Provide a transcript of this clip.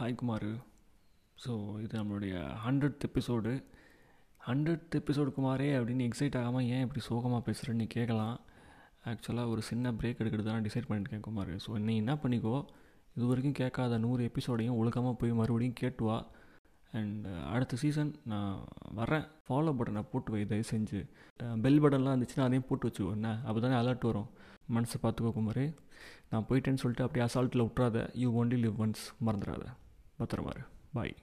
Hi Kumar so இது நம்மளுடைய hundred episode hundred episode குமாரே அப்படின்னு எக்ஸைட் ஆகாமல் ஏன் இப்படி சோகமாக பேசுகிறேன்னு நீ கேட்கலாம் ஆக்சுவலாக ஒரு சின்ன பிரேக் எடுக்கிறது தான் டிசைட் பண்ணியிருக்கேன் குமார். ஸோ நீ என்ன பண்ணிக்கோ இது வரைக்கும் கேட்காத நூறு எபிசோடையும் ஒழுக்கமாக போய் மறுபடியும் கேட்டு வா. அண்ட் uh, அடுத்த சீசன் நான் வரேன். ஃபாலோ பட்டனை போட்டு வை தயவு செஞ்சு. Uh, பெல் பட்டன்லாம் இருந்துச்சுன்னா அதையும் போட்டு வச்சுக்கோ. என்ன? அப்போ தானே அலர்ட் வரும். மனசை பார்த்துக்கோ குமார். நான் போயிட்டேன்னு சொல்லிட்டு அப்படியே அசால்ட்டில் விட்றாத யூ ஒன்லி லிவ் ஒன்ஸ் மறந்துடாத. バトルもる。バイ。